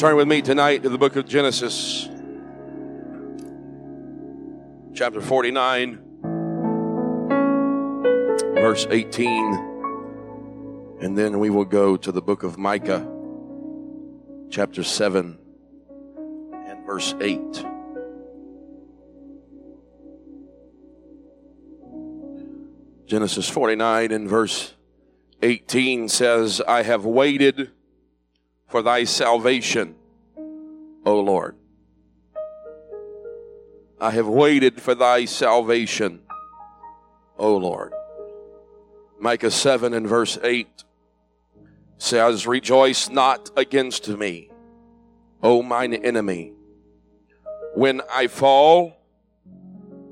turn with me tonight to the book of Genesis, chapter 49, verse 18. And then we will go to the book of Micah, chapter 7, and verse 8. Genesis 49 and verse 18 says, I have waited for thy salvation, O Lord. I have waited for thy salvation, O Lord. Micah 7 and verse 8 says, Rejoice not against me, O mine enemy. When I fall,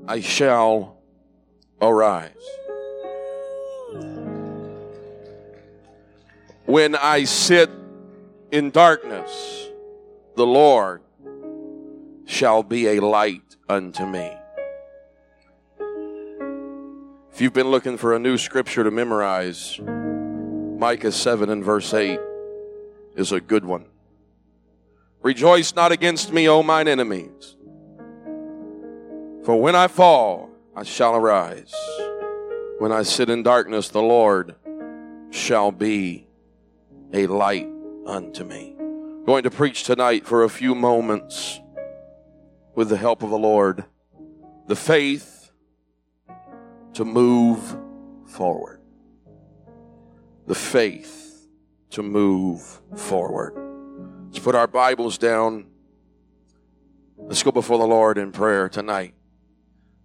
I shall arise. When I sit in darkness, the Lord shall be a light unto me. If you've been looking for a new scripture to memorize, Micah 7 and verse 8 is a good one. Rejoice not against me, O mine enemies. For when I fall, I shall arise. When I sit in darkness, the Lord shall be a light unto me. Going to preach tonight for a few moments with the help of the Lord. The faith to move forward. The faith to move forward. Let's put our Bibles down. Let's go before the Lord in prayer tonight.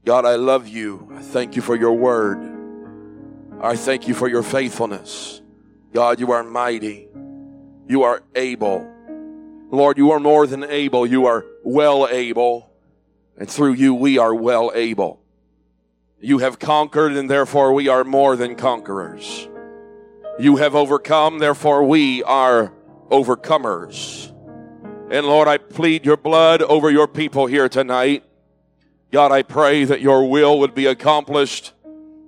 God, I love you. I thank you for your word. I thank you for your faithfulness. God, you are mighty. You are able. Lord, you are more than able. You are well able. And through you, we are well able. You have conquered, and therefore we are more than conquerors. You have overcome, therefore we are overcomers. And Lord, I plead your blood over your people here tonight. God, I pray that your will would be accomplished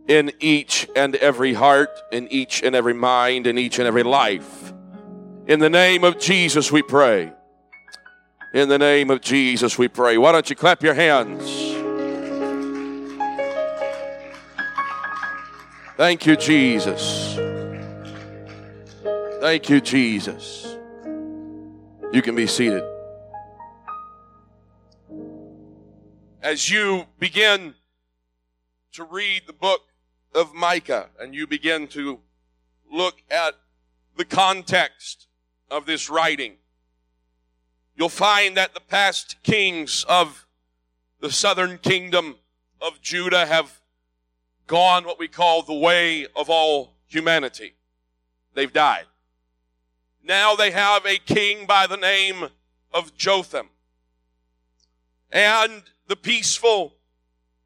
in each and every heart, in each and every mind, in each and every life. In the name of Jesus, we pray. In the name of Jesus, we pray. Why don't you clap your hands? Thank you, Jesus. Thank you, Jesus. You can be seated. As you begin to read the book of Micah and you begin to look at the context of this writing, you'll find that the past kings of the southern kingdom of Judah have gone what we call the way of all humanity. They've died. Now they have a king by the name of Jotham. And the peaceful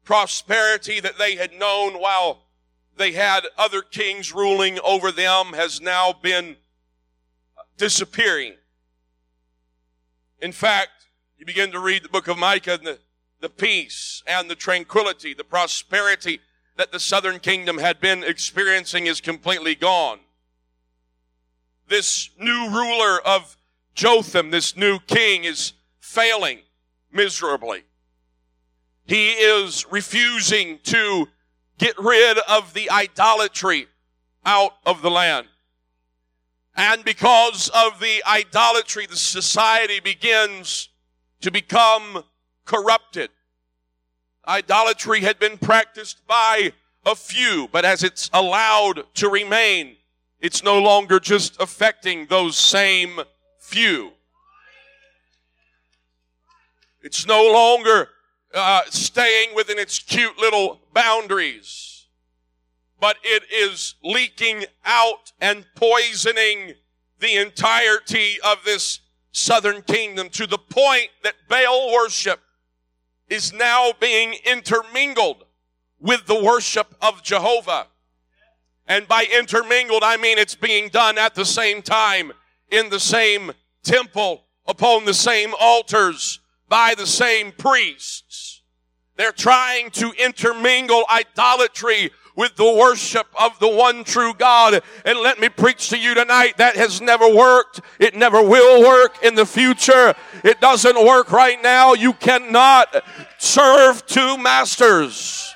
prosperity that they had known while they had other kings ruling over them has now been disappearing. In fact, you begin to read the book of Micah and the, the peace and the tranquility, the prosperity that the southern kingdom had been experiencing is completely gone. This new ruler of Jotham, this new king, is failing miserably. He is refusing to get rid of the idolatry out of the land. And because of the idolatry, the society begins to become corrupted. Idolatry had been practiced by a few, but as it's allowed to remain, it's no longer just affecting those same few. It's no longer uh, staying within its cute little boundaries, but it is leaking out and poisoning the entirety of this southern kingdom to the point that Baal worship is now being intermingled with the worship of Jehovah. And by intermingled, I mean it's being done at the same time in the same temple upon the same altars by the same priests. They're trying to intermingle idolatry with the worship of the one true God. And let me preach to you tonight that has never worked. It never will work in the future. It doesn't work right now. You cannot serve two masters.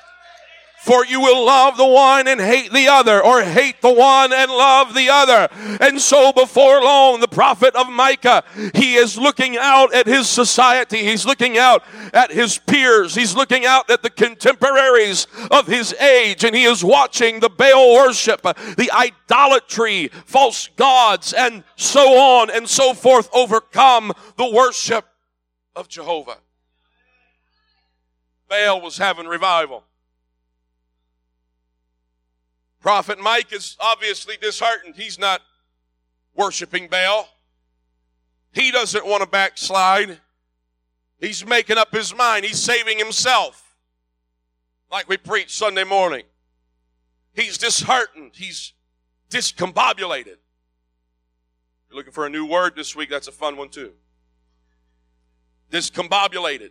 For you will love the one and hate the other, or hate the one and love the other. And so before long, the prophet of Micah, he is looking out at his society. He's looking out at his peers. He's looking out at the contemporaries of his age, and he is watching the Baal worship, the idolatry, false gods, and so on and so forth overcome the worship of Jehovah. Baal was having revival. Prophet Micah is obviously disheartened. He's not worshiping Baal. He doesn't want to backslide. He's making up his mind. He's saving himself. Like we preached Sunday morning. He's disheartened. He's discombobulated. You're looking for a new word this week, that's a fun one too. Discombobulated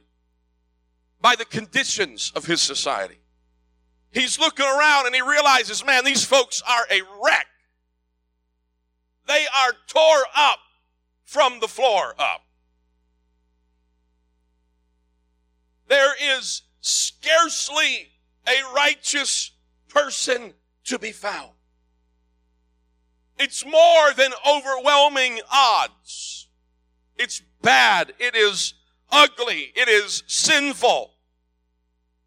by the conditions of his society. He's looking around and he realizes, man, these folks are a wreck. They are tore up from the floor up. There is scarcely a righteous person to be found. It's more than overwhelming odds. It's bad. It is ugly. It is sinful.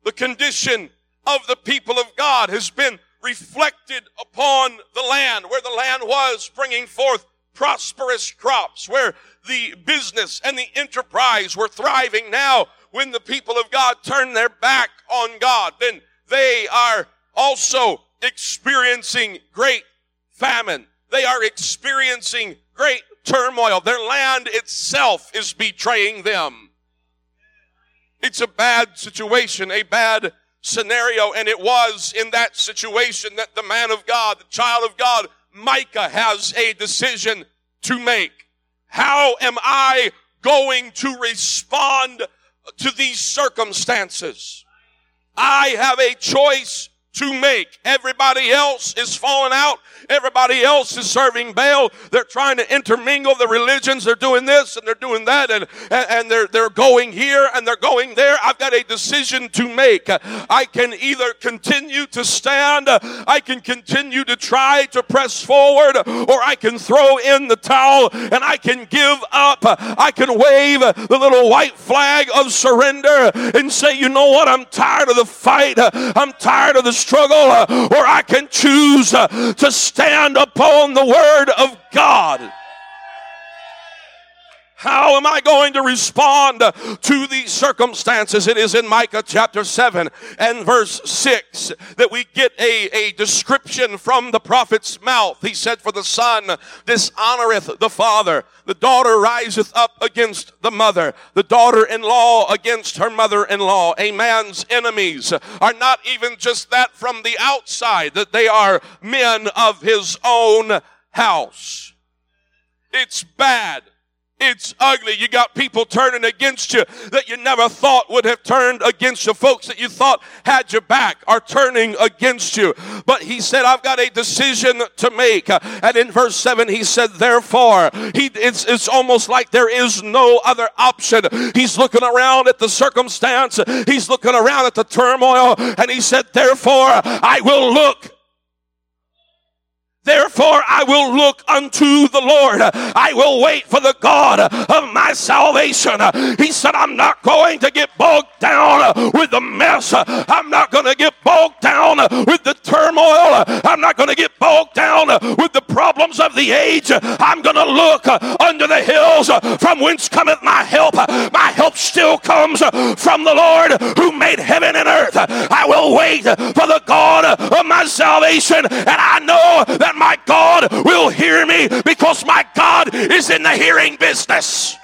The condition of the people of God has been reflected upon the land where the land was bringing forth prosperous crops, where the business and the enterprise were thriving. Now, when the people of God turn their back on God, then they are also experiencing great famine. They are experiencing great turmoil. Their land itself is betraying them. It's a bad situation, a bad scenario. And it was in that situation that the man of God, the child of God, Micah has a decision to make. How am I going to respond to these circumstances? I have a choice to make. Everybody else is falling out. Everybody else is serving Baal. They're trying to intermingle the religions. They're doing this and they're doing that and, and they're, they're going here and they're going there. I've got a decision to make. I can either continue to stand, I can continue to try to press forward, or I can throw in the towel and I can give up. I can wave the little white flag of surrender and say, you know what? I'm tired of the fight. I'm tired of the struggle, uh, or I can choose uh, to stand upon the word of God. How am I going to respond to these circumstances? It is in Micah chapter 7 and verse 6 that we get a, a description from the prophet's mouth. He said, For the son dishonoreth the father, the daughter riseth up against the mother, the daughter in law against her mother in law. A man's enemies are not even just that from the outside, that they are men of his own house. It's bad it's ugly. You got people turning against you that you never thought would have turned against you. Folks that you thought had your back are turning against you. But he said, I've got a decision to make. And in verse 7, he said, Therefore, he, it's, it's almost like there is no other option. He's looking around at the circumstance, he's looking around at the turmoil, and he said, Therefore, I will look Therefore, I will look unto the Lord. I will wait for the God of my salvation. He said, I'm not going to get bogged down with the mess. I'm not going to get bogged down with the turmoil. I'm not going to get bogged down with the problems of the age. I'm going to look under the hills from whence cometh my help. My help still comes from the Lord who made heaven and earth. I will wait for the God of my salvation, and I know that my God will hear me because my God is in the hearing business.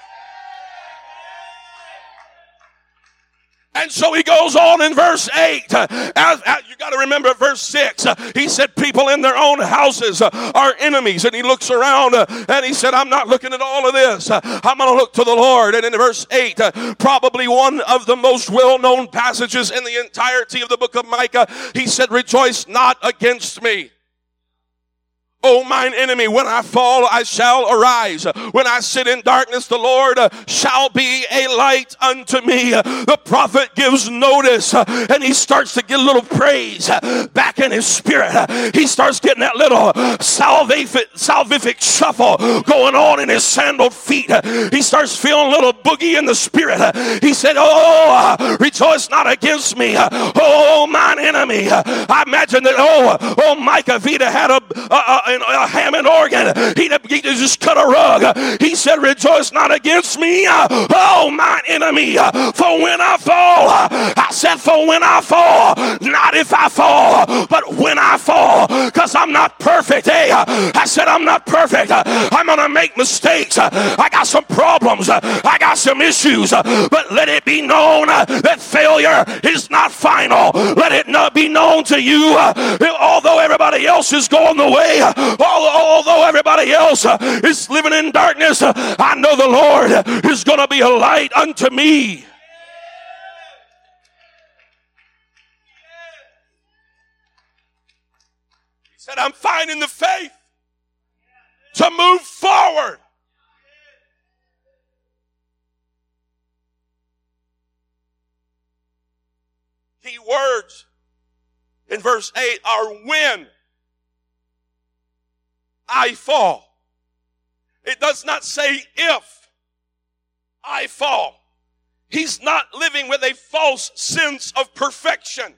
And so he goes on in verse 8. Uh, as, as, you got to remember verse 6. Uh, he said, People in their own houses are enemies. And he looks around and he said, I'm not looking at all of this. I'm going to look to the Lord. And in verse 8, uh, probably one of the most well known passages in the entirety of the book of Micah, he said, Rejoice not against me. O mine enemy, when I fall, I shall arise. When I sit in darkness, the Lord uh, shall be a light unto me. The prophet gives notice uh, and he starts to get a little praise uh, back in his spirit. He starts getting that little salvific, salvific shuffle going on in his sandaled feet. He starts feeling a little boogie in the spirit. He said, Oh, rejoice not against me. Oh, mine enemy. I imagine that, oh, oh, Micah, he'd had a, a, a a Hammond organ. He'd, he just cut a rug. He said, Rejoice not against me, oh, my enemy. For when I fall, I said, For when I fall, not if I fall, but when I fall, because I'm not perfect. Hey, I said, I'm not perfect. I'm going to make mistakes. I got some problems. I got some issues. But let it be known that failure is not final. Let it not be known to you, although everybody else is going the way although everybody else uh, is living in darkness, uh, I know the Lord is going to be a light unto me. He said, I'm finding the faith to move forward. Key words in verse 8 are when I fall. It does not say if I fall. He's not living with a false sense of perfection.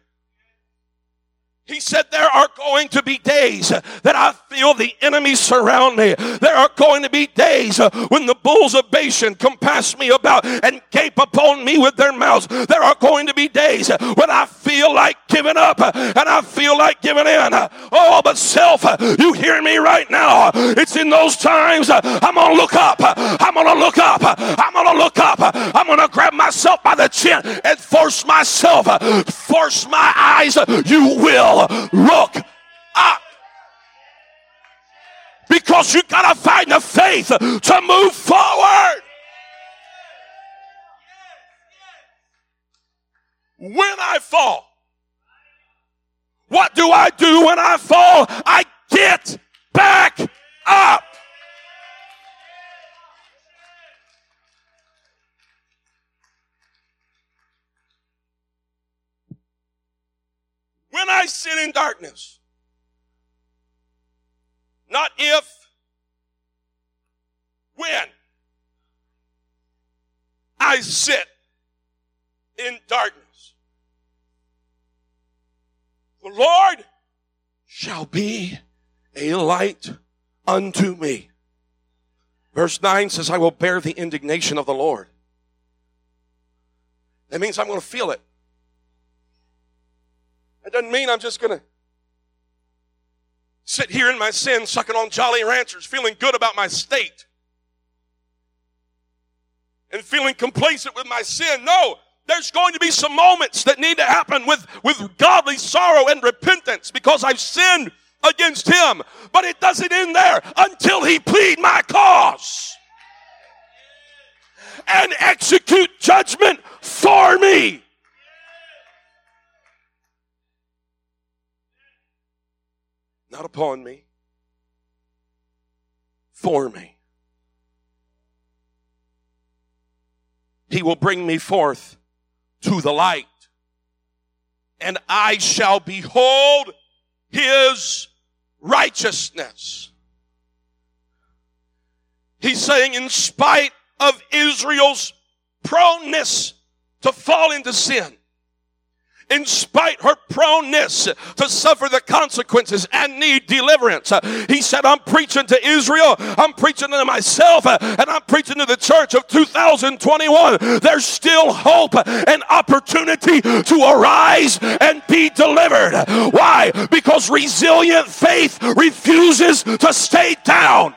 He said, There are going to be days that I feel the enemy surround me. There are going to be days when the bulls of Bashan compass me about and gape upon me with their mouths. There are going to be days when I feel like giving up and I feel like giving in. Oh, but self, you hear me right now. It's in those times I'm going to look up. I'm going to look up. I'm going to look up. I'm going to grab myself by the chin and force myself, force my eyes. You will look up. Because you got to find the faith to move forward. When I fall, what do I do when I fall? I get back up. When I sit in darkness. Not if, when I sit in darkness. The Lord shall be a light unto me. Verse 9 says, I will bear the indignation of the Lord. That means I'm going to feel it. That doesn't mean I'm just going to sit here in my sin, sucking on Jolly Ranchers, feeling good about my state and feeling complacent with my sin. No, there's going to be some moments that need to happen with, with godly sorrow and repentance because I've sinned against him. But it doesn't end there until he plead my cause and execute judgment for me. Not upon me, for me. He will bring me forth to the light, and I shall behold his righteousness. He's saying, in spite of Israel's proneness to fall into sin, in spite her proneness to suffer the consequences and need deliverance. He said, I'm preaching to Israel, I'm preaching to myself, and I'm preaching to the church of 2021. There's still hope and opportunity to arise and be delivered. Why? Because resilient faith refuses to stay down.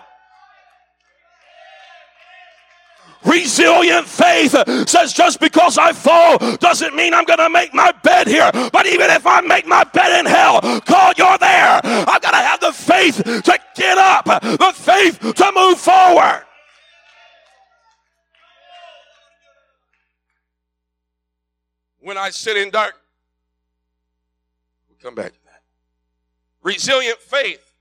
Resilient faith says just because I fall doesn't mean I'm going to make my bed here. But even if I make my bed in hell, God, you're there. I've got to have the faith to get up, the faith to move forward. When I sit in dark, we'll come back to that. Resilient faith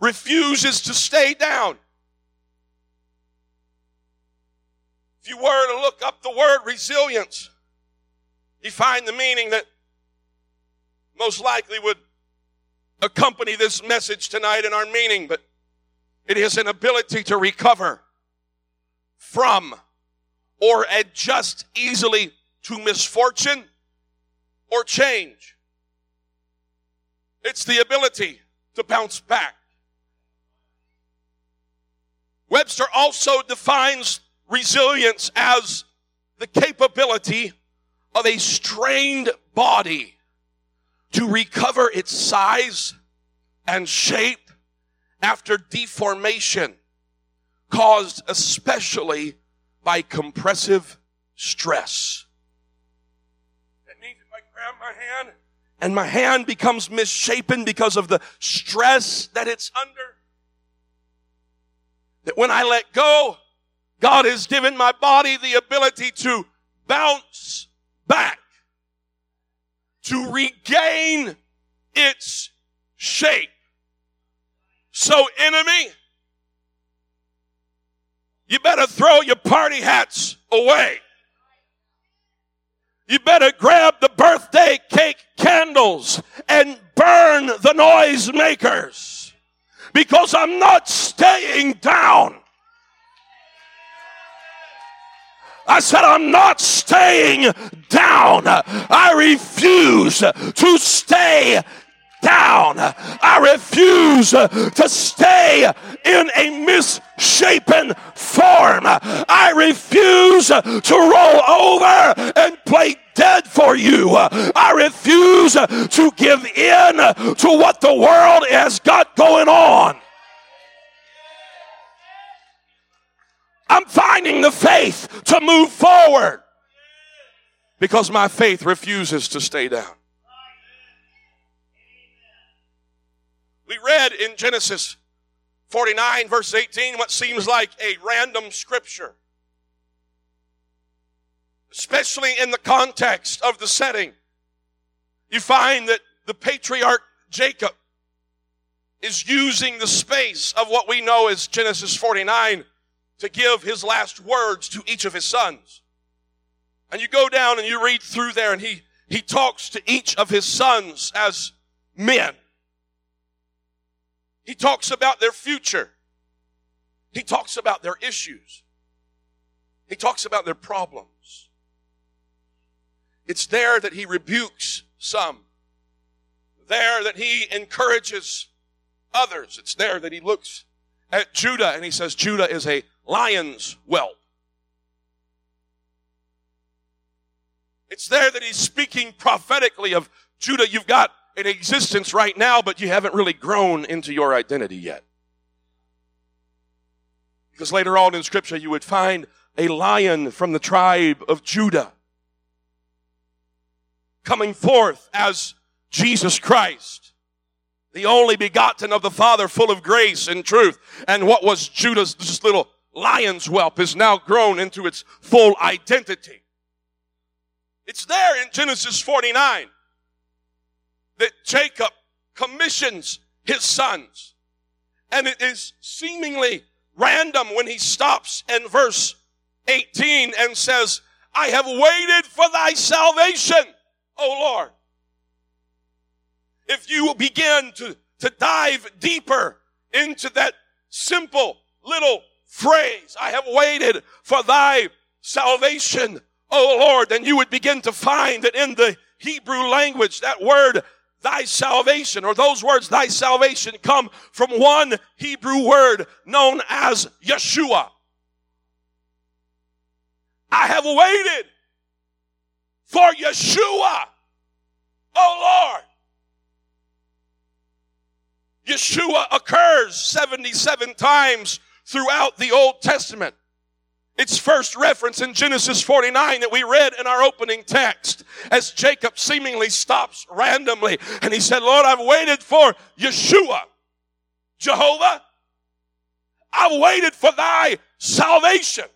refuses to stay down. If you were to look up the word resilience, you find the meaning that most likely would accompany this message tonight in our meaning, but it is an ability to recover from or adjust easily to misfortune or change. It's the ability to bounce back. Webster also defines resilience as the capability of a strained body to recover its size and shape after deformation caused especially by compressive stress. That means if I grab my hand and my hand becomes misshapen because of the stress that it's under, that when I let go, God has given my body the ability to bounce back, to regain its shape. So, enemy, you better throw your party hats away. You better grab the birthday cake candles and burn the noisemakers because I'm not staying down. I said, I'm not staying down. I refuse to stay down. I refuse to stay in a misshapen form. I refuse to roll over and play dead for you. I refuse to give in to what the world has got going on. Finding the faith to move forward because my faith refuses to stay down. We read in Genesis 49, verse 18, what seems like a random scripture, especially in the context of the setting. You find that the patriarch Jacob is using the space of what we know as Genesis 49 to give his last words to each of his sons. And you go down and you read through there and he, he talks to each of his sons as men. He talks about their future. He talks about their issues. He talks about their problems. It's there that he rebukes some. There that he encourages others. It's there that he looks at Judah and he says, Judah is a lion's whelp. It's there that he's speaking prophetically of Judah, you've got an existence right now, but you haven't really grown into your identity yet. Because later on in scripture, you would find a lion from the tribe of Judah coming forth as Jesus Christ, the only begotten of the Father, full of grace and truth. And what was Judah's just little lion's whelp is now grown into its full identity. It's there in Genesis 49 that Jacob commissions his sons. And it is seemingly random when he stops in verse 18 and says, I have waited for thy salvation, O Lord. If you begin to, to dive deeper into that simple little phrase, I have waited for thy salvation, O Lord, then you would begin to find that in the Hebrew language, that word thy salvation, or those words, thy salvation, come from one Hebrew word known as Yeshua. I have waited for Yeshua, oh Lord. Yeshua occurs 77 times throughout the Old Testament. It's first reference in Genesis 49 that we read in our opening text as Jacob seemingly stops randomly and he said, Lord, I've waited for Yeshua, Jehovah. I've waited for thy salvation.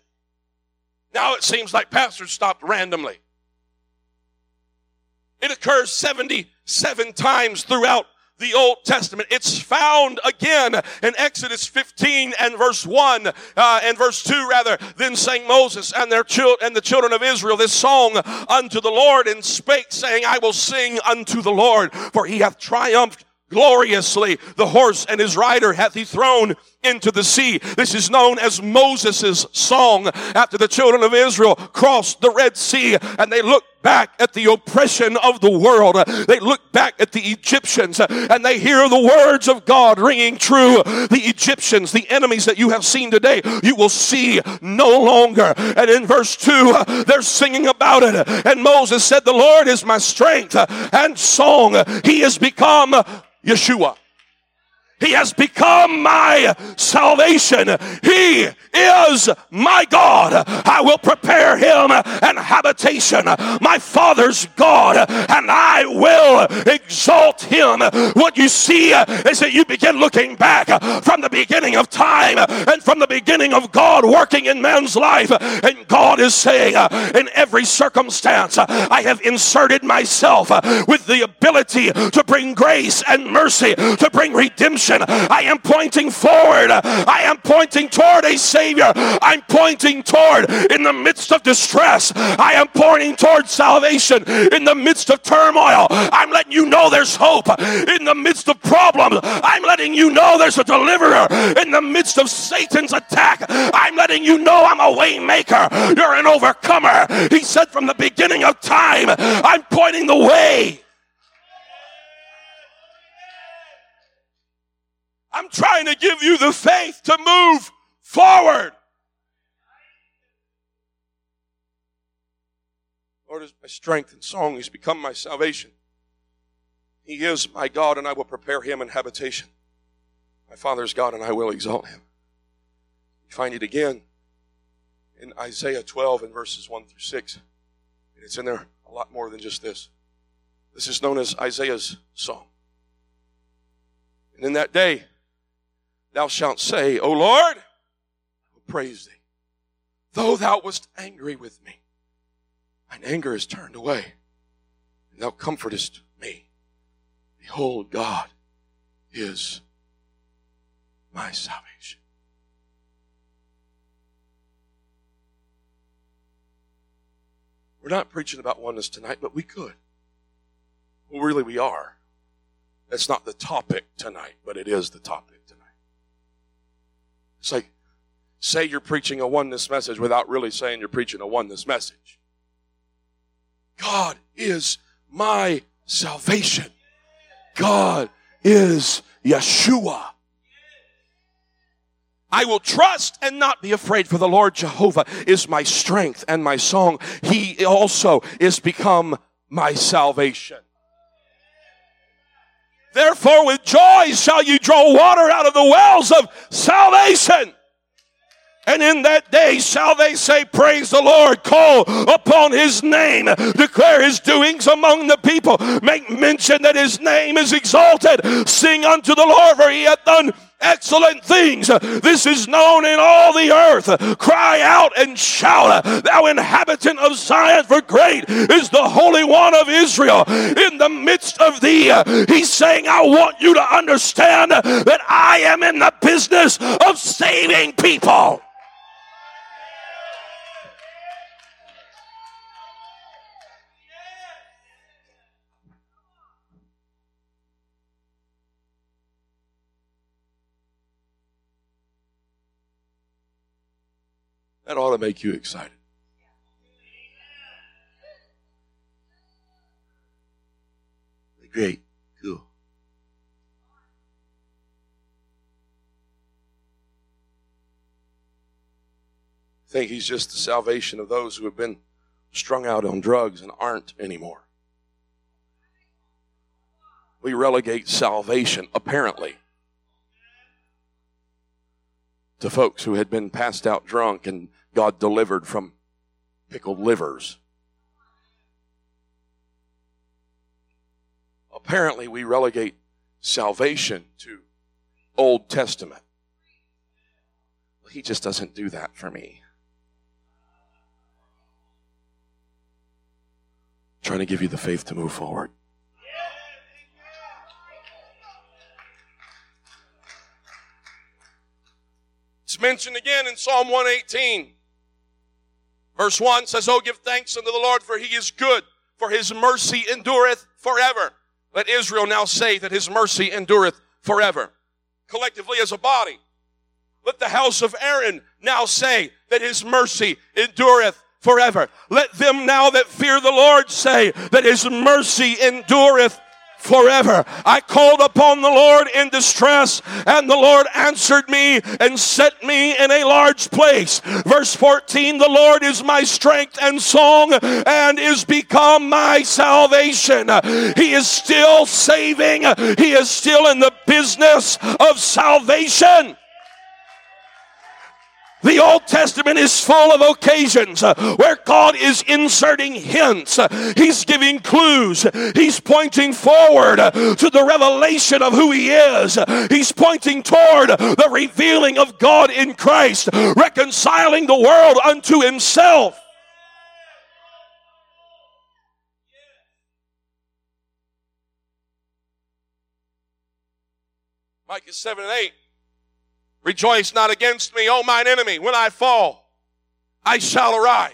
Now it seems like pastors stopped randomly. It occurs 77 times throughout the Old Testament. It's found again in Exodus 15 and verse 1 uh, and verse 2 rather. Then sang Moses and their children and the children of Israel this song unto the Lord and spake saying, I will sing unto the Lord for he hath triumphed gloriously. The horse and his rider hath he thrown into the sea. This is known as Moses' song after the children of Israel crossed the Red Sea and they looked back at the oppression of the world. They look back at the Egyptians and they hear the words of God ringing true. The Egyptians, the enemies that you have seen today, you will see no longer. And in verse 2, they're singing about it. And Moses said, The Lord is my strength and song. He has become Yeshua. He has become my salvation. He is my God. I will prepare him an habitation, my Father's God, and I will exalt him. What you see is that you begin looking back from the beginning of time and from the beginning of God working in man's life. And God is saying, in every circumstance, I have inserted myself with the ability to bring grace and mercy, to bring redemption I am pointing forward. I am pointing toward a Savior. I'm pointing toward in the midst of distress. I am pointing toward salvation in the midst of turmoil. I'm letting you know there's hope in the midst of problems. I'm letting you know there's a deliverer in the midst of Satan's attack. I'm letting you know I'm a waymaker. You're an overcomer. He said from the beginning of time, I'm pointing the way. I'm trying to give you the faith to move forward. Lord is my strength and song. He's become my salvation. He is my God, and I will prepare him an habitation. My Father's God, and I will exalt him. You find it again in Isaiah 12 and verses 1 through 6. And it's in there a lot more than just this. This is known as Isaiah's song. And in that day, thou shalt say, O Lord, I will praise thee. Though thou wast angry with me, mine anger is turned away, and thou comfortest me. Behold, God is my salvation. We're not preaching about oneness tonight, but we could. Well, really, we are. That's not the topic tonight, but it is the topic like, say you're preaching a oneness message without really saying you're preaching a oneness message. God is my salvation. God is Yeshua. I will trust and not be afraid, for the Lord Jehovah is my strength and my song. He also is become my salvation. Therefore, with joy shall you draw water out of the wells of salvation. And in that day shall they say, Praise the Lord, call upon his name, declare his doings among the people, make mention that his name is exalted, sing unto the Lord, for he hath done excellent things. This is known in all the earth. Cry out and shout, thou inhabitant of Zion, for great is the Holy One of Israel in the midst of thee. He's saying, I want you to understand that I am in the business of saving people. That ought to make you excited. Great. Cool. I think he's just the salvation of those who have been strung out on drugs and aren't anymore. We relegate salvation, apparently, to folks who had been passed out drunk and God delivered from pickled livers. Apparently, we relegate salvation to Old Testament. He just doesn't do that for me. trying to give you the faith to move forward. It's mentioned again in Psalm 118. Verse 1 says, Oh, give thanks unto the Lord, for he is good, for his mercy endureth forever. Let Israel now say that his mercy endureth forever. Collectively as a body. Let the house of Aaron now say that his mercy endureth forever. Let them now that fear the Lord say that his mercy endureth forever. I called upon the Lord in distress and the Lord answered me and set me in a large place. Verse 14, the Lord is my strength and song and is become my salvation. He is still saving. He is still in the business of salvation. The Old Testament is full of occasions uh, where God is inserting hints. He's giving clues. He's pointing forward uh, to the revelation of who He is. He's pointing toward the revealing of God in Christ, reconciling the world unto Himself. Micah 7 and 8. Rejoice not against me, O mine enemy. When I fall, I shall arise.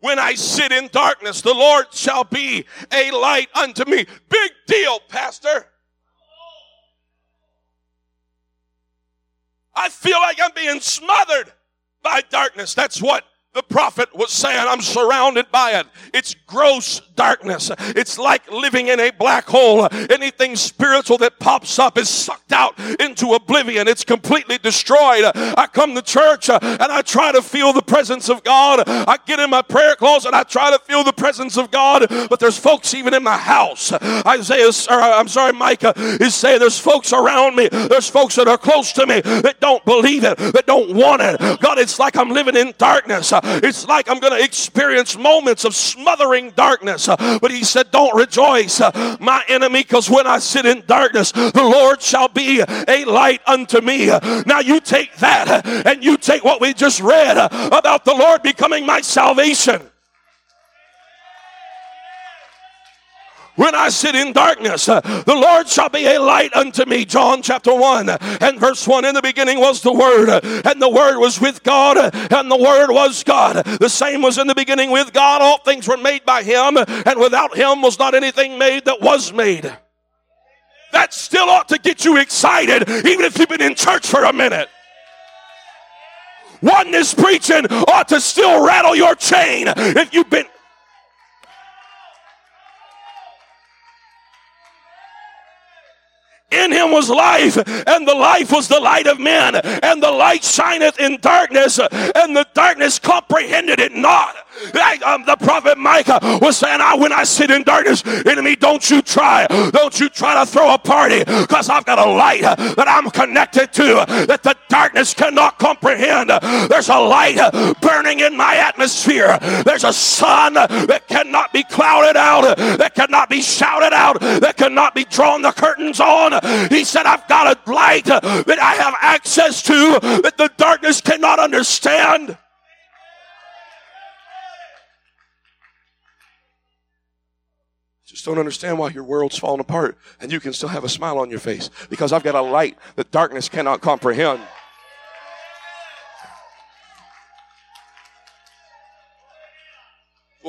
When I sit in darkness, the Lord shall be a light unto me. Big deal, Pastor. I feel like I'm being smothered by darkness. That's what the prophet was saying, I'm surrounded by it. It's gross darkness. It's like living in a black hole. Anything spiritual that pops up is sucked out into oblivion. It's completely destroyed. I come to church uh, and I try to feel the presence of God. I get in my prayer closet and I try to feel the presence of God, but there's folks even in my house. Isaiah, or I'm sorry, Micah is saying there's folks around me. There's folks that are close to me that don't believe it, that don't want it. God, it's like I'm living in darkness. It's like I'm going to experience moments of smothering darkness. Uh, but he said, Don't rejoice, uh, my enemy, because when I sit in darkness, the Lord shall be a light unto me. Uh, now you take that and you take what we just read about the Lord becoming my salvation. When I sit in darkness, uh, the Lord shall be a light unto me. John chapter 1 and verse 1 In the beginning was the Word, and the Word was with God, and the Word was God. The same was in the beginning with God. All things were made by Him, and without Him was not anything made that was made. That still ought to get you excited, even if you've been in church for a minute. Oneness preaching ought to still rattle your chain if you've been In him was life, and the life was the light of men, and the light shineth in darkness, and the darkness comprehended it not. Um, the prophet Micah was saying, I, when I sit in darkness, enemy, don't you try. Don't you try to throw a party because I've got a light that I'm connected to that the darkness cannot comprehend. There's a light burning in my atmosphere. There's a sun that cannot be clouded out, that cannot be shouted out, that cannot be drawn the curtains on. He said, I've got a light that I have access to that the darkness cannot understand. just don't understand why your world's falling apart and you can still have a smile on your face because I've got a light that darkness cannot comprehend.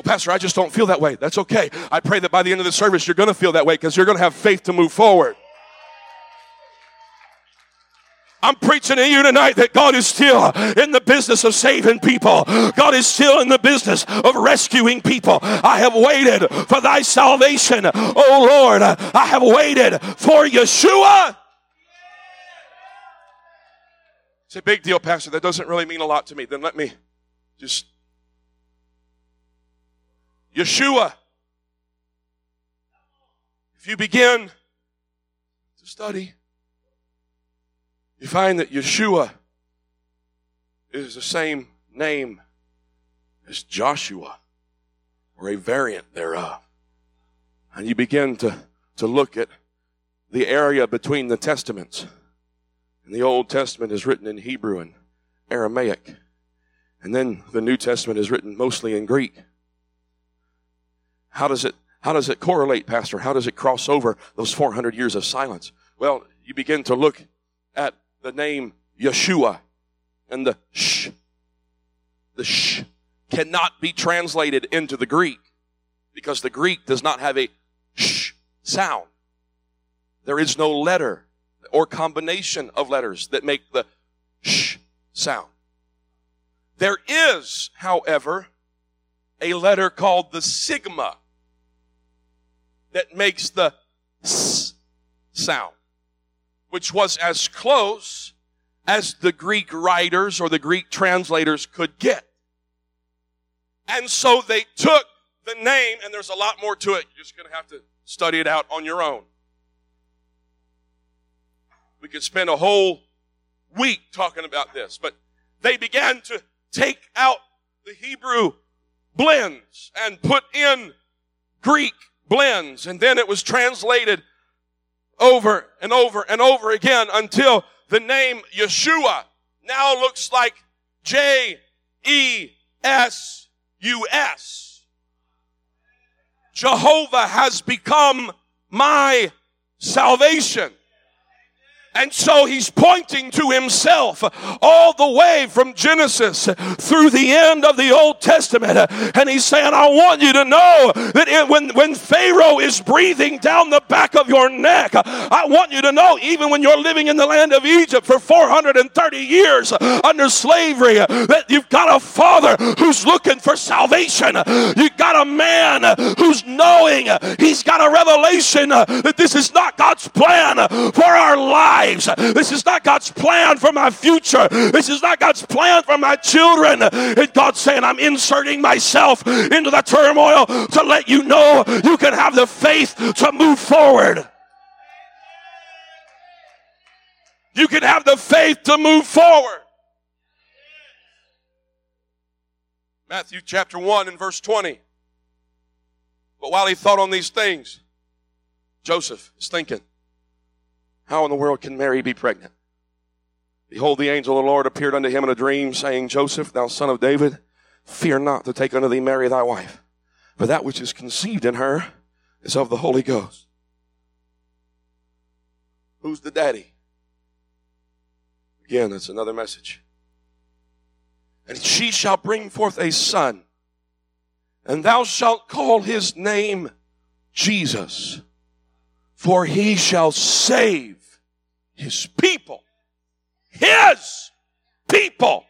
Well, Pastor, I just don't feel that way. That's okay. I pray that by the end of the service, you're going to feel that way because you're going to have faith to move forward. I'm preaching to you tonight that God is still in the business of saving people. God is still in the business of rescuing people. I have waited for thy salvation. Oh Lord, I have waited for Yeshua. It's a big deal, Pastor. That doesn't really mean a lot to me. Then let me just. Yeshua. If you begin to study you find that Yeshua is the same name as Joshua or a variant thereof. And you begin to, to look at the area between the testaments. And the Old Testament is written in Hebrew and Aramaic. And then the New Testament is written mostly in Greek. How does it, how does it correlate, Pastor? How does it cross over those 400 years of silence? Well, you begin to look at the name Yeshua and the sh. The sh cannot be translated into the Greek because the Greek does not have a sh sound. There is no letter or combination of letters that make the sh sound. There is, however, a letter called the sigma that makes the s sound, which was as close as the Greek writers or the Greek translators could get. And so they took the name, and there's a lot more to it. You're just going to have to study it out on your own. We could spend a whole week talking about this, but they began to take out the Hebrew blends and put in Greek blends, and then it was translated over and over and over again until the name Yeshua now looks like J E S U S. Jehovah has become my salvation. And so he's pointing to himself all the way from Genesis through the end of the Old Testament. And he's saying, I want you to know that it, when, when Pharaoh is breathing down the back of your neck, I want you to know, even when you're living in the land of Egypt for 430 years under slavery, that you've got a father who's looking for salvation. You've got a man who's knowing, he's got a revelation that this is not God's plan for our lives lives. This is not God's plan for my future. This is not God's plan for my children. And God's saying, I'm inserting myself into the turmoil to let you know you can have the faith to move forward. You can have the faith to move forward. Matthew chapter 1 and verse 20. But while he thought on these things, Joseph is thinking, how in the world can Mary be pregnant? Behold, the angel of the Lord appeared unto him in a dream, saying, Joseph, thou son of David, fear not to take unto thee Mary thy wife, for that which is conceived in her is of the Holy Ghost. Who's the daddy? Again, that's another message. And she shall bring forth a son, and thou shalt call his name Jesus, for he shall save his people. His people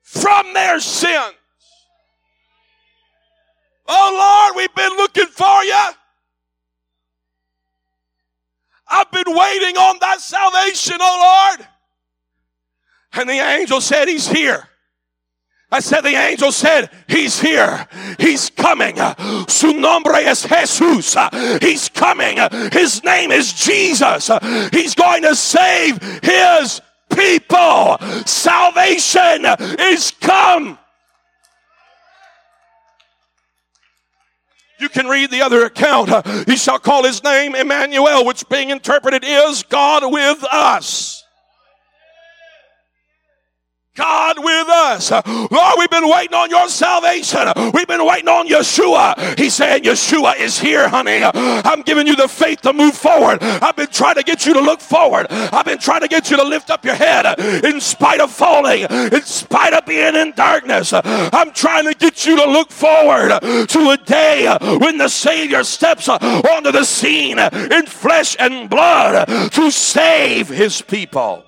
from their sins. Oh Lord, we've been looking for you. I've been waiting on that salvation, oh Lord. And the angel said, He's here. I said, the angel said, He's here. He's coming. Su nombre es Jesus. He's coming. His name is Jesus. He's going to save His people. Salvation is come. You can read the other account. He shall call his name Emmanuel, which being interpreted is God with us. God with us. Lord, we've been waiting on your salvation. We've been waiting on Yeshua. He's saying, Yeshua is here, honey. I'm giving you the faith to move forward. I've been trying to get you to look forward. I've been trying to get you to lift up your head in spite of falling, in spite of being in darkness. I'm trying to get you to look forward to a day when the Savior steps onto the scene in flesh and blood to save his people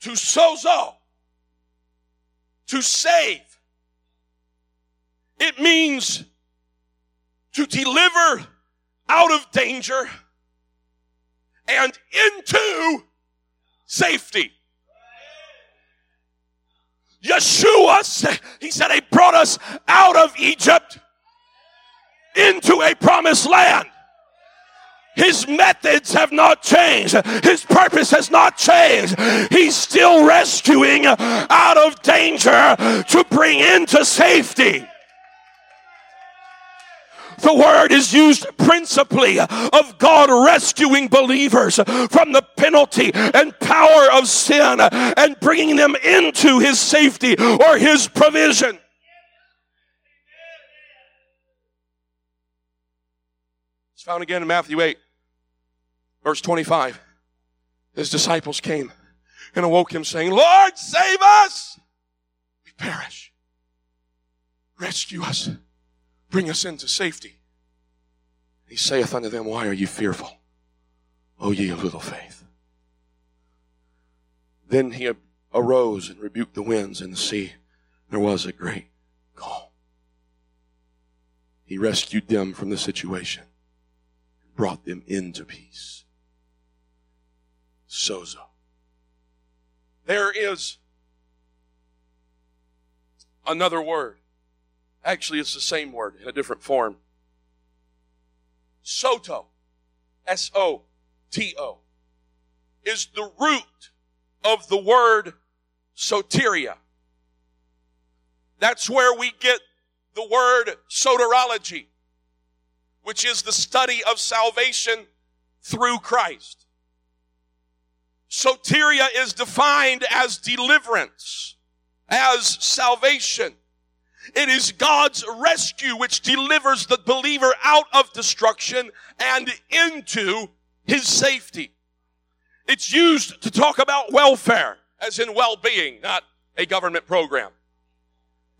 to sozo, to save. It means to deliver out of danger and into safety. Yeshua, he said, he brought us out of Egypt into a promised land. His methods have not changed. His purpose has not changed. He's still rescuing out of danger to bring into safety. The word is used principally of God rescuing believers from the penalty and power of sin and bringing them into his safety or his provision. It's found again in Matthew 8, verse 25. His disciples came and awoke him, saying, Lord, save us! We perish. Rescue us. Bring us into safety. He saith unto them, Why are you fearful, O ye of little faith? Then he arose and rebuked the winds and the sea. There was a great calm. He rescued them from the situation brought them into peace. Sozo. There is another word. Actually, it's the same word in a different form. Soto, S O T O, is the root of the word soteria. That's where we get the word soteriology, which is the study of salvation through Christ. Soteria is defined as deliverance, as salvation. It is God's rescue which delivers the believer out of destruction and into his safety. It's used to talk about welfare, as in well-being, not a government program.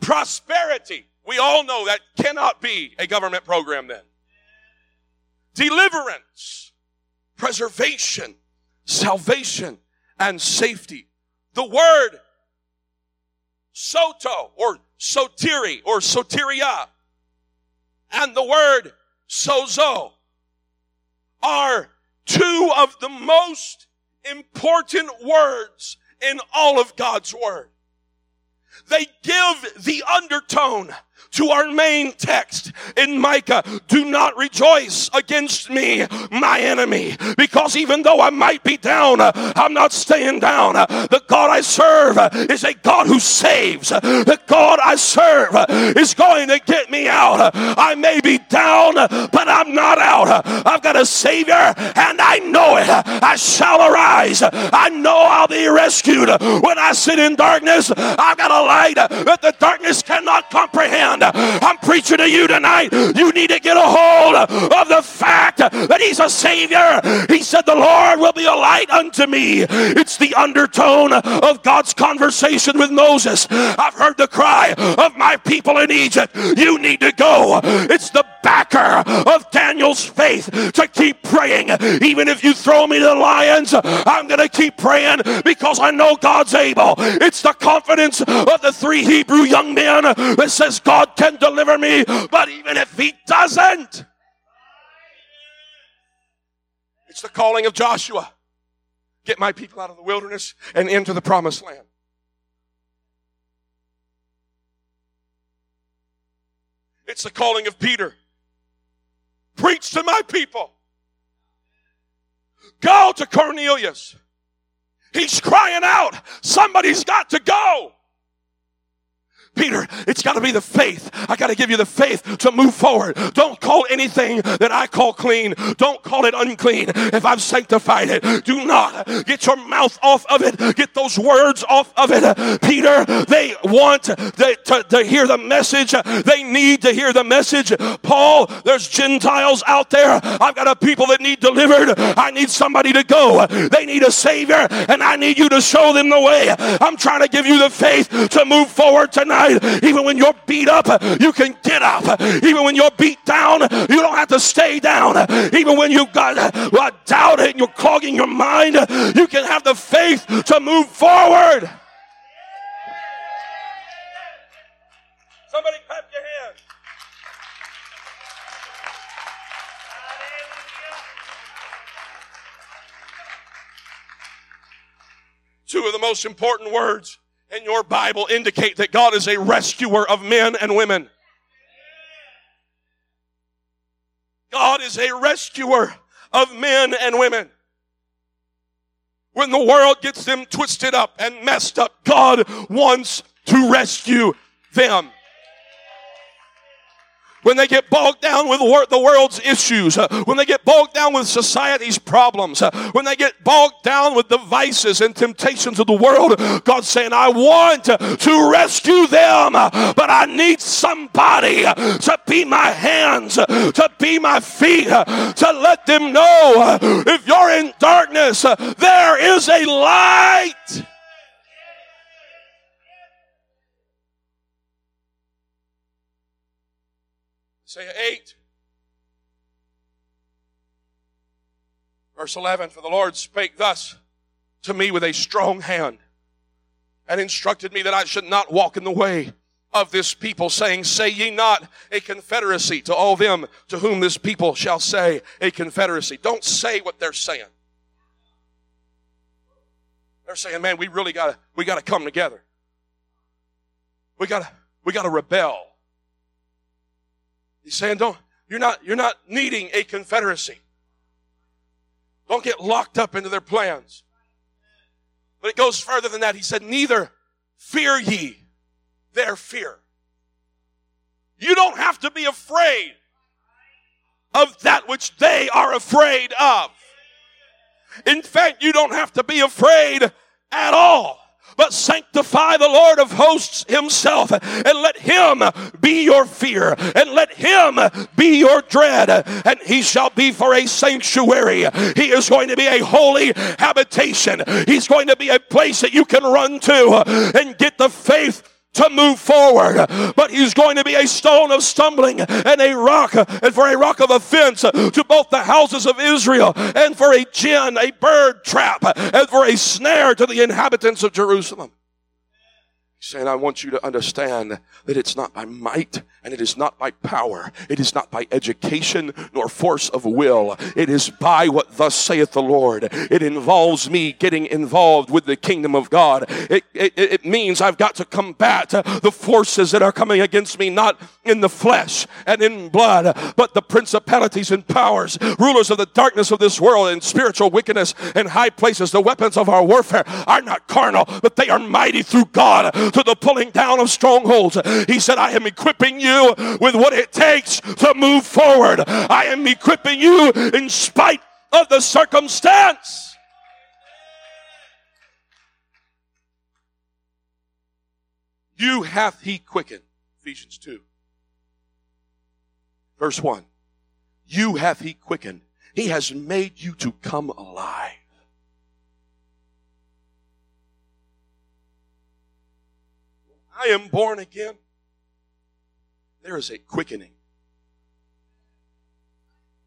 Prosperity. We all know that cannot be a government program then. Deliverance, preservation, salvation, and safety. The word soto or sotiri or soteria and the word sozo are two of the most important words in all of God's word. They give the undertone to our main text in Micah. Do not rejoice against me, my enemy, because even though I might be down, I'm not staying down. The God I serve is a God who saves. The God I serve is going to get me out. I may be down, but I'm not out. I've got a Savior and I know it. I shall arise. I know I'll be rescued. When I sit in darkness, I've got a light that the darkness cannot comprehend. I'm preaching to you tonight. You need to get a hold of the fact that He's a Savior. He said, The Lord will be a light unto me. It's the undertone of God's conversation with Moses. I've heard the cry of my people in Egypt. You need to go. It's the backer of Daniel's faith to keep praying. Even if you throw me to the lions, I'm going to keep praying because I know God's able. It's the confidence of the three Hebrew young men that says, God can deliver me, but even if He doesn't, it's the calling of Joshua. Get my people out of the wilderness and into the promised land. It's the calling of Peter. Preach to my people. Go to Cornelius. He's crying out. Somebody's got to go. Peter, it's got to be the faith. I got to give you the faith to move forward. Don't call anything that I call clean. Don't call it unclean if I've sanctified it. Do not get your mouth off of it. Get those words off of it. Peter, they want to, to, to hear the message. They need to hear the message. Paul, there's Gentiles out there. I've got a people that need delivered. I need somebody to go. They need a savior and I need you to show them the way. I'm trying to give you the faith to move forward tonight tonight. Even when you're beat up, you can get up. Even when you're beat down, you don't have to stay down. Even when you've got uh, doubt and you're clogging your mind, you can have the faith to move forward. Somebody clap your hands. Two of the most important words in your Bible indicate that God is a rescuer of men and women. God is a rescuer of men and women. When the world gets them twisted up and messed up, God wants to rescue them when they get bogged down with the world's issues, uh, when they get bogged down with society's problems, uh, when they get bogged down with the vices and temptations of the world, God's saying, I want to rescue them, uh, but I need somebody uh, to be my hands, uh, to be my feet, to let them know if you're in darkness, there is a light. Isaiah 8. Verse 11 For the Lord spake thus to me with a strong hand and instructed me that I should not walk in the way of this people, saying, Say ye not a confederacy to all them to whom this people shall say a confederacy. Don't say what they're saying. They're saying, man, we really gotta, we gotta come together. We gotta, we gotta rebel. He's saying, don't, you're not, you're not needing a confederacy. Don't get locked up into their plans. But it goes further than that. He said, neither fear ye their fear. You don't have to be afraid of that which they are afraid of. In fact, you don't have to be afraid at all but sanctify the Lord of hosts himself and let him be your fear and let him be your dread and he shall be for a sanctuary. He is going to be a holy habitation. He's going to be a place that you can run to and get the faith to move forward. But he's going to be a stone of stumbling and a rock, and for a rock of offense to both the houses of Israel, and for a gin, a bird trap, and for a snare to the inhabitants of Jerusalem saying, I want you to understand that it's not by might and it is not by power. It is not by education nor force of will. It is by what thus saith the Lord. It involves me getting involved with the kingdom of God. It, it, it means I've got to combat the forces that are coming against me, not in the flesh and in blood, but the principalities and powers, rulers of the darkness of this world and spiritual wickedness in high places. The weapons of our warfare are not carnal, but they are mighty through God to the pulling down of strongholds. He said, I am equipping you with what it takes to move forward. I am equipping you in spite of the circumstance. You hath he quickened. Ephesians 2. Verse 1. You hath he quickened. He has made you to come alive. I am born again, there is a quickening.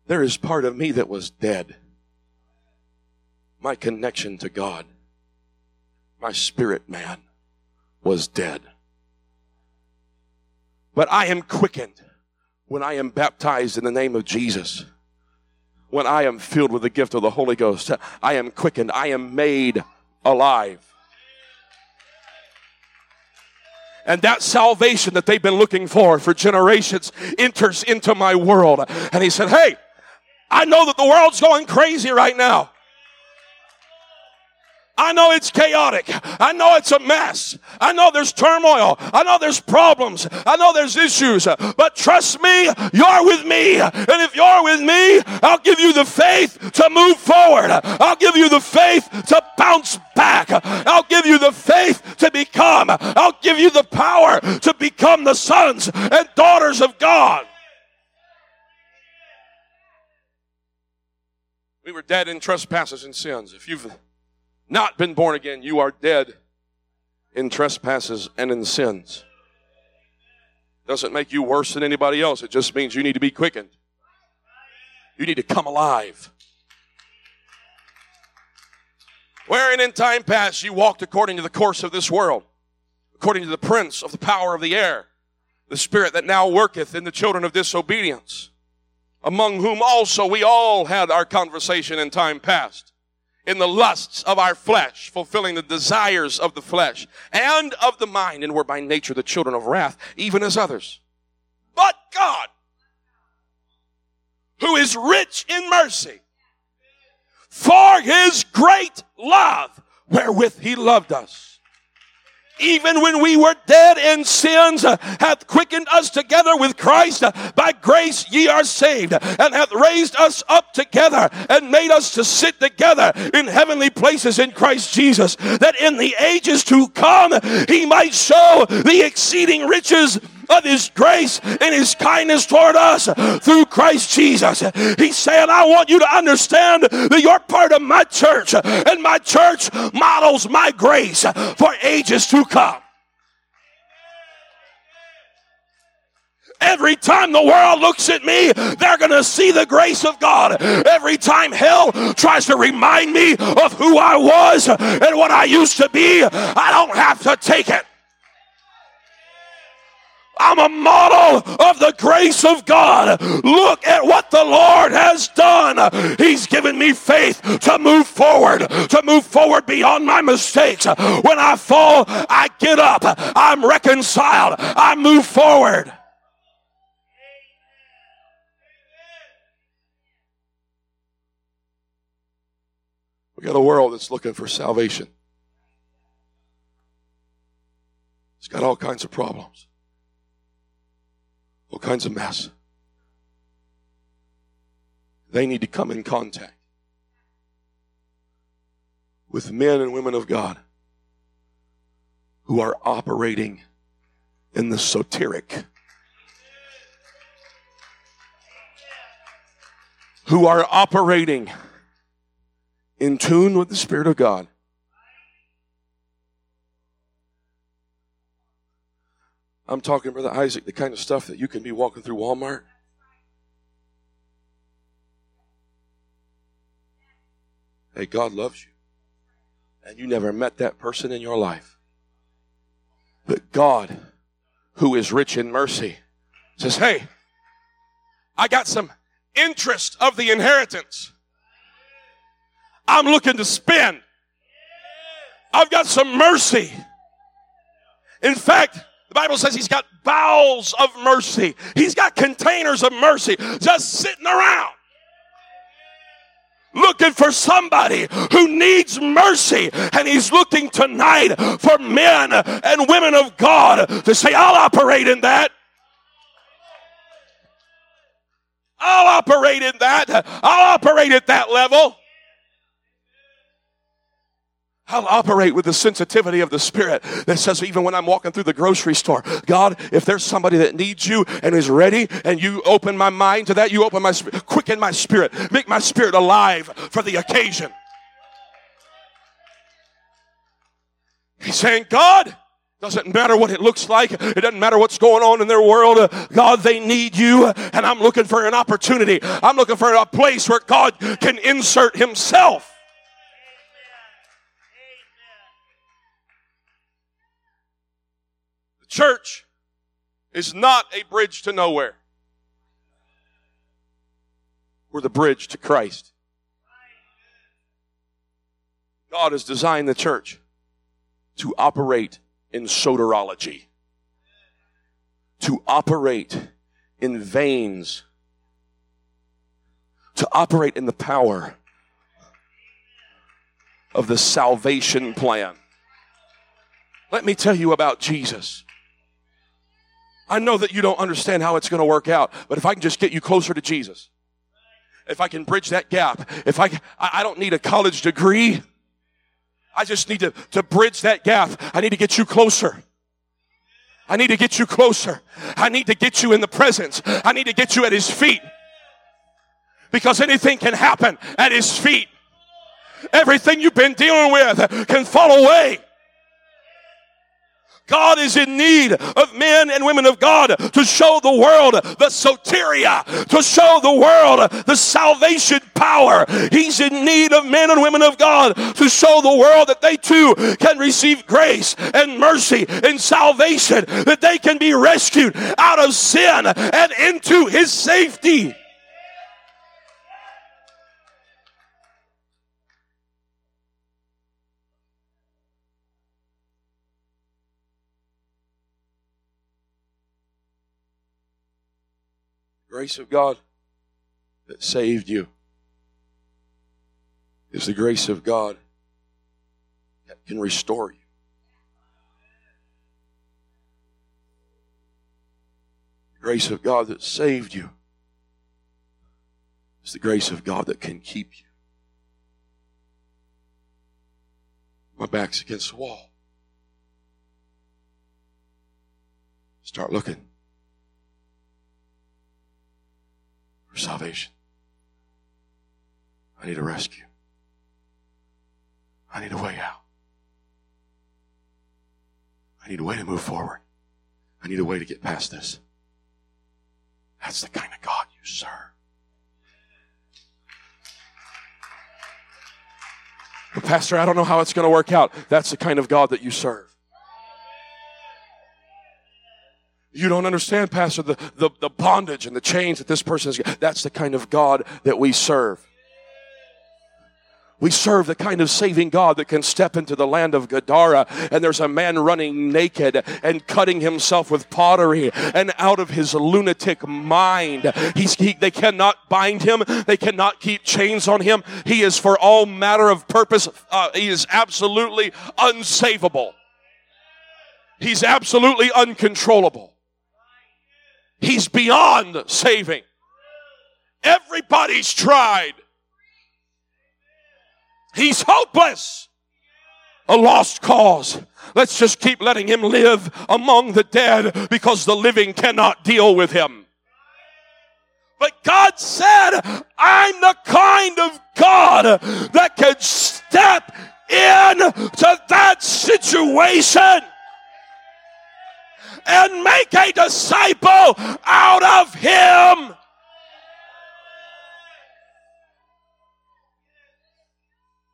There is part of me that was dead. My connection to God, my spirit man, was dead. But I am quickened when I am baptized in the name of Jesus. When I am filled with the gift of the Holy Ghost, I am quickened. I am made alive. And that salvation that they've been looking for for generations enters into my world. And he said, Hey, I know that the world's going crazy right now. I know it's chaotic. I know it's a mess. I know there's turmoil. I know there's problems. I know there's issues. But trust me, you're with me. And if you're with me, I'll give you the faith to move forward. I'll give you the faith to bounce back. I'll give you the faith to become. I'll give you the power to become the sons and daughters of God. We were dead in trespasses and sins. If you've not been born again, you are dead in trespasses and in sins. Doesn't make you worse than anybody else. It just means you need to be quickened. You need to come alive. Wherein in time past you walked according to the course of this world, according to the prince of the power of the air, the spirit that now worketh in the children of disobedience, among whom also we all had our conversation in time past in the lusts of our flesh, fulfilling the desires of the flesh and of the mind, and were by nature the children of wrath, even as others. But God, who is rich in mercy, For his great love wherewith he loved us even when we were dead in sins, uh, hath quickened us together with Christ. Uh, by grace ye are saved, and hath raised us up together, and made us to sit together in heavenly places in Christ Jesus, that in the ages to come he might show the exceeding riches of His grace and His kindness toward us through Christ Jesus. He's saying, I want you to understand that you're part of my church, and my church models my grace for ages to come. Every time the world looks at me, they're going to see the grace of God. Every time hell tries to remind me of who I was and what I used to be, I don't have to take it. I'm a model of the grace of God. Look at what the Lord has done. He's given me faith to move forward, to move forward beyond my mistakes. When I fall, I get up. I'm reconciled. I move forward. We got a world that's looking for salvation. It's got all kinds of problems all kinds of mess. They need to come in contact with men and women of God who are operating in the soteric, who are operating in tune with the Spirit of God. I'm talking, Brother Isaac, the kind of stuff that you can be walking through Walmart. Hey, God loves you. And you never met that person in your life. But God, who is rich in mercy, says, Hey, I got some interest of the inheritance. I'm looking to spend. I've got some mercy. In fact, the Bible says he's got bowels of mercy. He's got containers of mercy just sitting around. Looking for somebody who needs mercy, and he's looking tonight for men and women of God to say, I'll operate in that. I'll operate in that. I'll operate at that level. I'll operate with the sensitivity of the Spirit that says, even when I'm walking through the grocery store, God, if there's somebody that needs you and is ready, and you open my mind to that, you open my spirit, quicken my spirit, make my spirit alive for the occasion. He's saying, God, doesn't matter what it looks like. It doesn't matter what's going on in their world. God, they need you. And I'm looking for an opportunity. I'm looking for a place where God can insert Himself. Church is not a bridge to nowhere. We're the bridge to Christ. God has designed the church to operate in soteriology, to operate in veins, to operate in the power of the salvation plan. Let me tell you about Jesus. I know that you don't understand how it's going to work out, but if I can just get you closer to Jesus, if I can bridge that gap, if I, I don't need a college degree. I just need to, to bridge that gap. I need to get you closer. I need to get you closer. I need to get you in the presence. I need to get you at his feet. Because anything can happen at his feet. Everything you've been dealing with can fall away. God is in need of men and women of God to show the world the soteria, to show the world the salvation power. He's in need of men and women of God to show the world that they too can receive grace and mercy and salvation, that they can be rescued out of sin and into his safety. Grace of God that saved you. is the grace of God that can restore you. The grace of God that saved you is the grace of God that can keep you. My back's against the wall. Start looking for salvation. I need a rescue. I need a way out. I need a way to move forward. I need a way to get past this. That's the kind of God you serve. But Pastor, I don't know how it's going to work out. That's the kind of God that you serve. You don't understand, Pastor, the, the, the bondage and the chains that this person is. That's the kind of God that we serve. We serve the kind of saving God that can step into the land of Gadara and there's a man running naked and cutting himself with pottery and out of his lunatic mind. He's, he, they cannot bind him. They cannot keep chains on him. He is for all matter of purpose. Uh, he is absolutely unsavable. He's absolutely uncontrollable. He's beyond saving. Everybody's tried. He's hopeless. A lost cause. Let's just keep letting him live among the dead because the living cannot deal with him. But God said, I'm the kind of God that can step in to that situation and make a disciple out of him.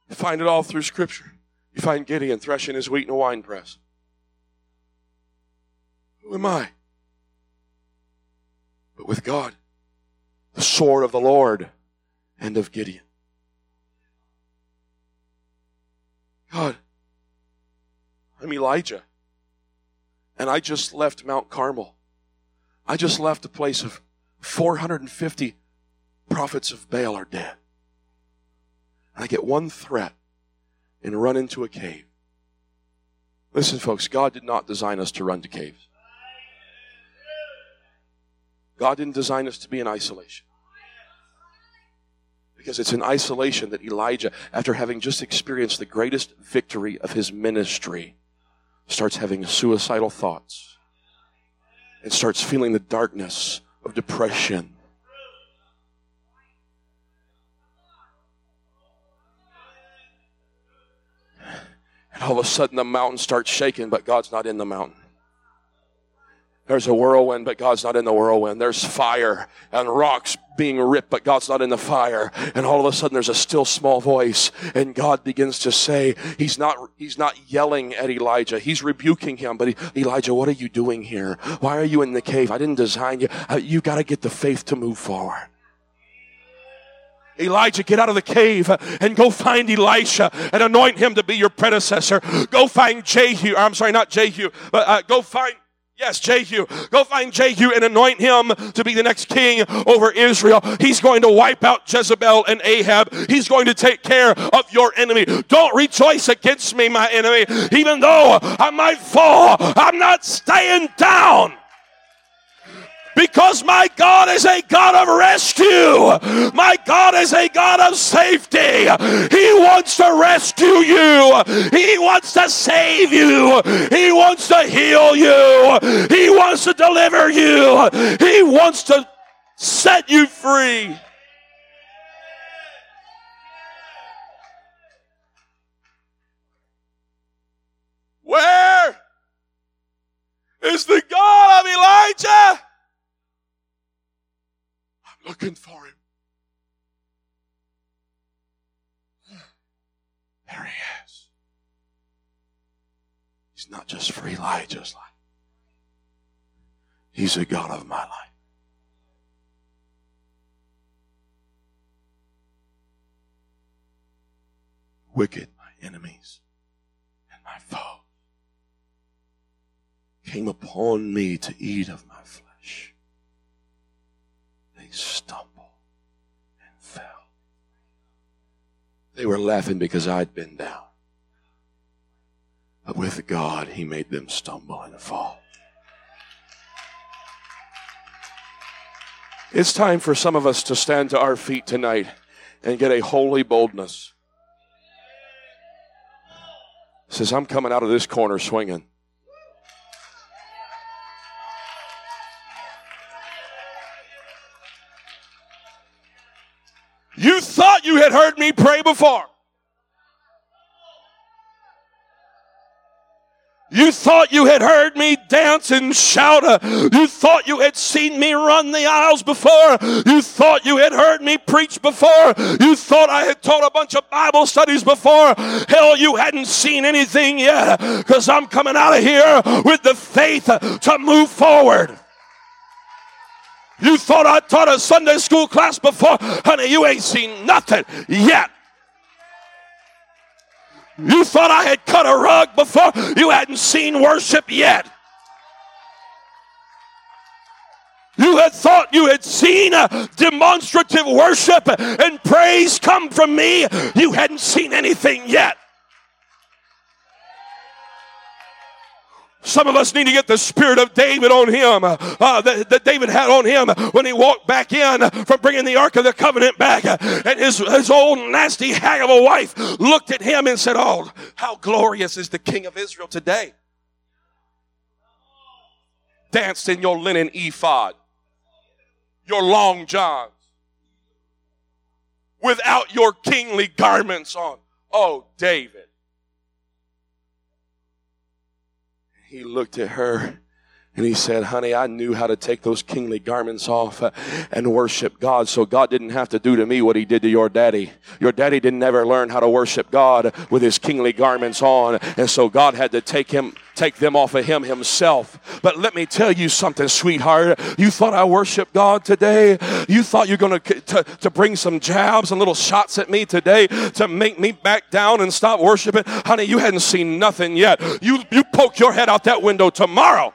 You find it all through Scripture. You find Gideon threshing his wheat in a wine press. Who am I? But with God, the sword of the Lord and of Gideon. God, I'm Elijah. And I just left Mount Carmel. I just left a place of 450 prophets of Baal are dead. And I get one threat and run into a cave. Listen, folks, God did not design us to run to caves. God didn't design us to be in isolation. Because it's in isolation that Elijah, after having just experienced the greatest victory of his ministry, starts having suicidal thoughts and starts feeling the darkness of depression And all of a sudden the mountain starts shaking, but God's not in the mountain. There's a whirlwind, but God's not in the whirlwind. There's fire and rocks being ripped, but God's not in the fire. And all of a sudden there's a still small voice and God begins to say, he's not, he's not yelling at Elijah. He's rebuking him, but he, Elijah, what are you doing here? Why are you in the cave? I didn't design you. You gotta get the faith to move forward. Elijah, get out of the cave and go find Elisha and anoint him to be your predecessor. Go find Jehu. I'm sorry, not Jehu, but uh, go find Yes, Jehu. Go find Jehu and anoint him to be the next king over Israel. He's going to wipe out Jezebel and Ahab. He's going to take care of your enemy. Don't rejoice against me, my enemy. Even though I might fall, I'm not staying down because my God is a God of rescue. My God is a God of safety. He wants to rescue you. He wants to save you. He wants to heal you. He wants to deliver you. He wants to set you free. Where is the God of Elijah? Looking for him. There he is. He's not just for Elijah's life. He's a God of my life. Wicked, my enemies, and my foes came upon me to eat of my flesh stumble and fell. They were laughing because I'd been down. But with God, He made them stumble and fall. It's time for some of us to stand to our feet tonight and get a holy boldness. Says, I'm coming out of this corner swinging. Had heard me pray before. You thought you had heard me dance and shout. You thought you had seen me run the aisles before. You thought you had heard me preach before. You thought I had taught a bunch of Bible studies before. Hell, you hadn't seen anything yet because I'm coming out of here with the faith to move forward. You thought I taught a Sunday school class before. Honey, you ain't seen nothing yet. You thought I had cut a rug before. You hadn't seen worship yet. You had thought you had seen demonstrative worship and praise come from me. You hadn't seen anything yet. Some of us need to get the spirit of David on him uh, that, that, David had on him when he walked back in from bringing the Ark of the Covenant back. And his, his old nasty hag of a wife looked at him and said, Oh, how glorious is the King of Israel today. Danced in your linen ephod, your long johns, without your kingly garments on. Oh, David. He looked at her and he said, Honey, I knew how to take those kingly garments off uh, and worship God. So God didn't have to do to me what he did to your daddy. Your daddy didn't ever learn how to worship God with his kingly garments on. And so God had to take him take them off of him himself. But let me tell you something, sweetheart. You thought I worship God today? You thought you're going to, to bring some jabs and little shots at me today to make me back down and stop worshiping? Honey, you hadn't seen nothing yet. You, you poke your head out that window tomorrow.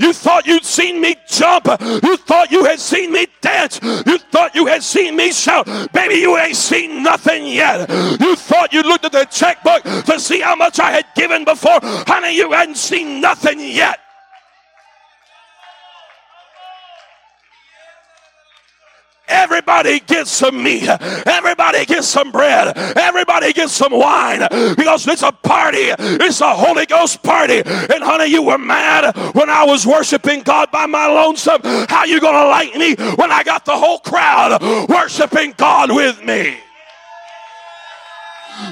You thought you'd seen me jump. You thought you had seen me dance. You thought you had seen me shout. Baby, you ain't seen nothing yet. You thought you looked at the checkbook to see how much I had given before. Honey, you hadn't seen nothing yet. Everybody gets some meat. Everybody gets some bread. Everybody gets some wine because it's a party. It's a Holy Ghost party. And honey, you were mad when I was worshiping God by my lonesome. How you gonna like me when I got the whole crowd worshiping God with me?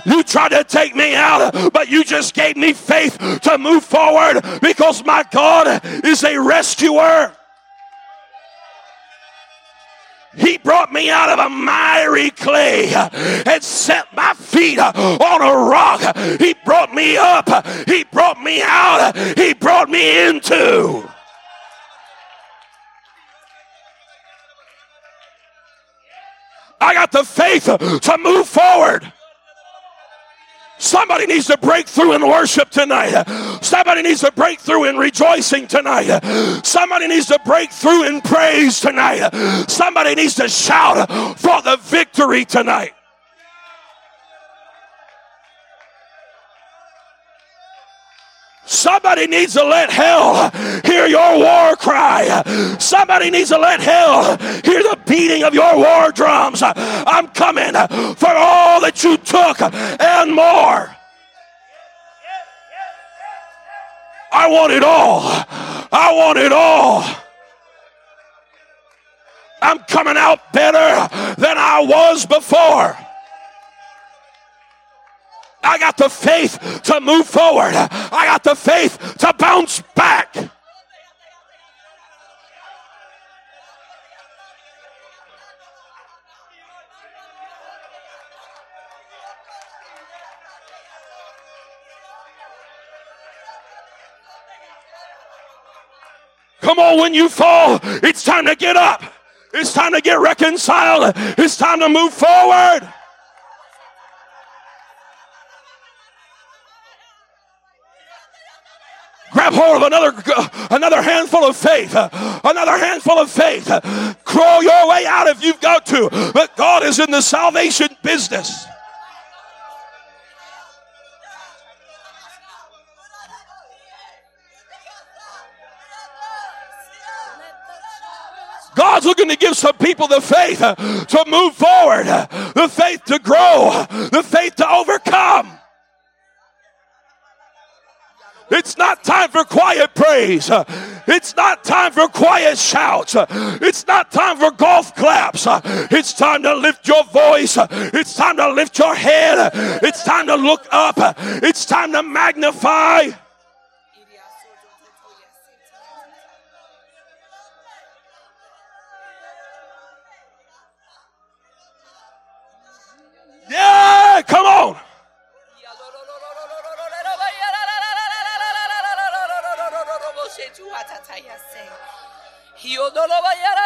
You tried to take me out, but you just gave me faith to move forward because my God is a rescuer. He brought me out of a miry clay and set my feet on a rock. He brought me up. He brought me out. He brought me into. I got the faith to move forward. Somebody needs to break through in worship tonight. Somebody needs to break through in rejoicing tonight. Somebody needs to break through in praise tonight. Somebody needs to shout for the victory tonight. Somebody needs to let hell hear your war cry. Somebody needs to let hell hear the beating of your war drums. I'm coming for all that you took and more. I want it all. I want it all. I'm coming out better than I was before. I got the faith to move forward. I got the faith to bounce back. Come on, when you fall, it's time to get up. It's time to get reconciled. It's time to move forward. Grab hold of another, another handful of faith, another handful of faith. crawl your way out if you've got to. But God is in the salvation business. God's looking to give some people the faith to move forward, the faith to grow, the faith to overcome. It's not time for quiet praise. It's not time for quiet shouts. It's not time for golf claps. It's time to lift your voice. It's time to lift your head. It's time to look up. It's time to magnify. Yeah, come on. Yo no lo voy a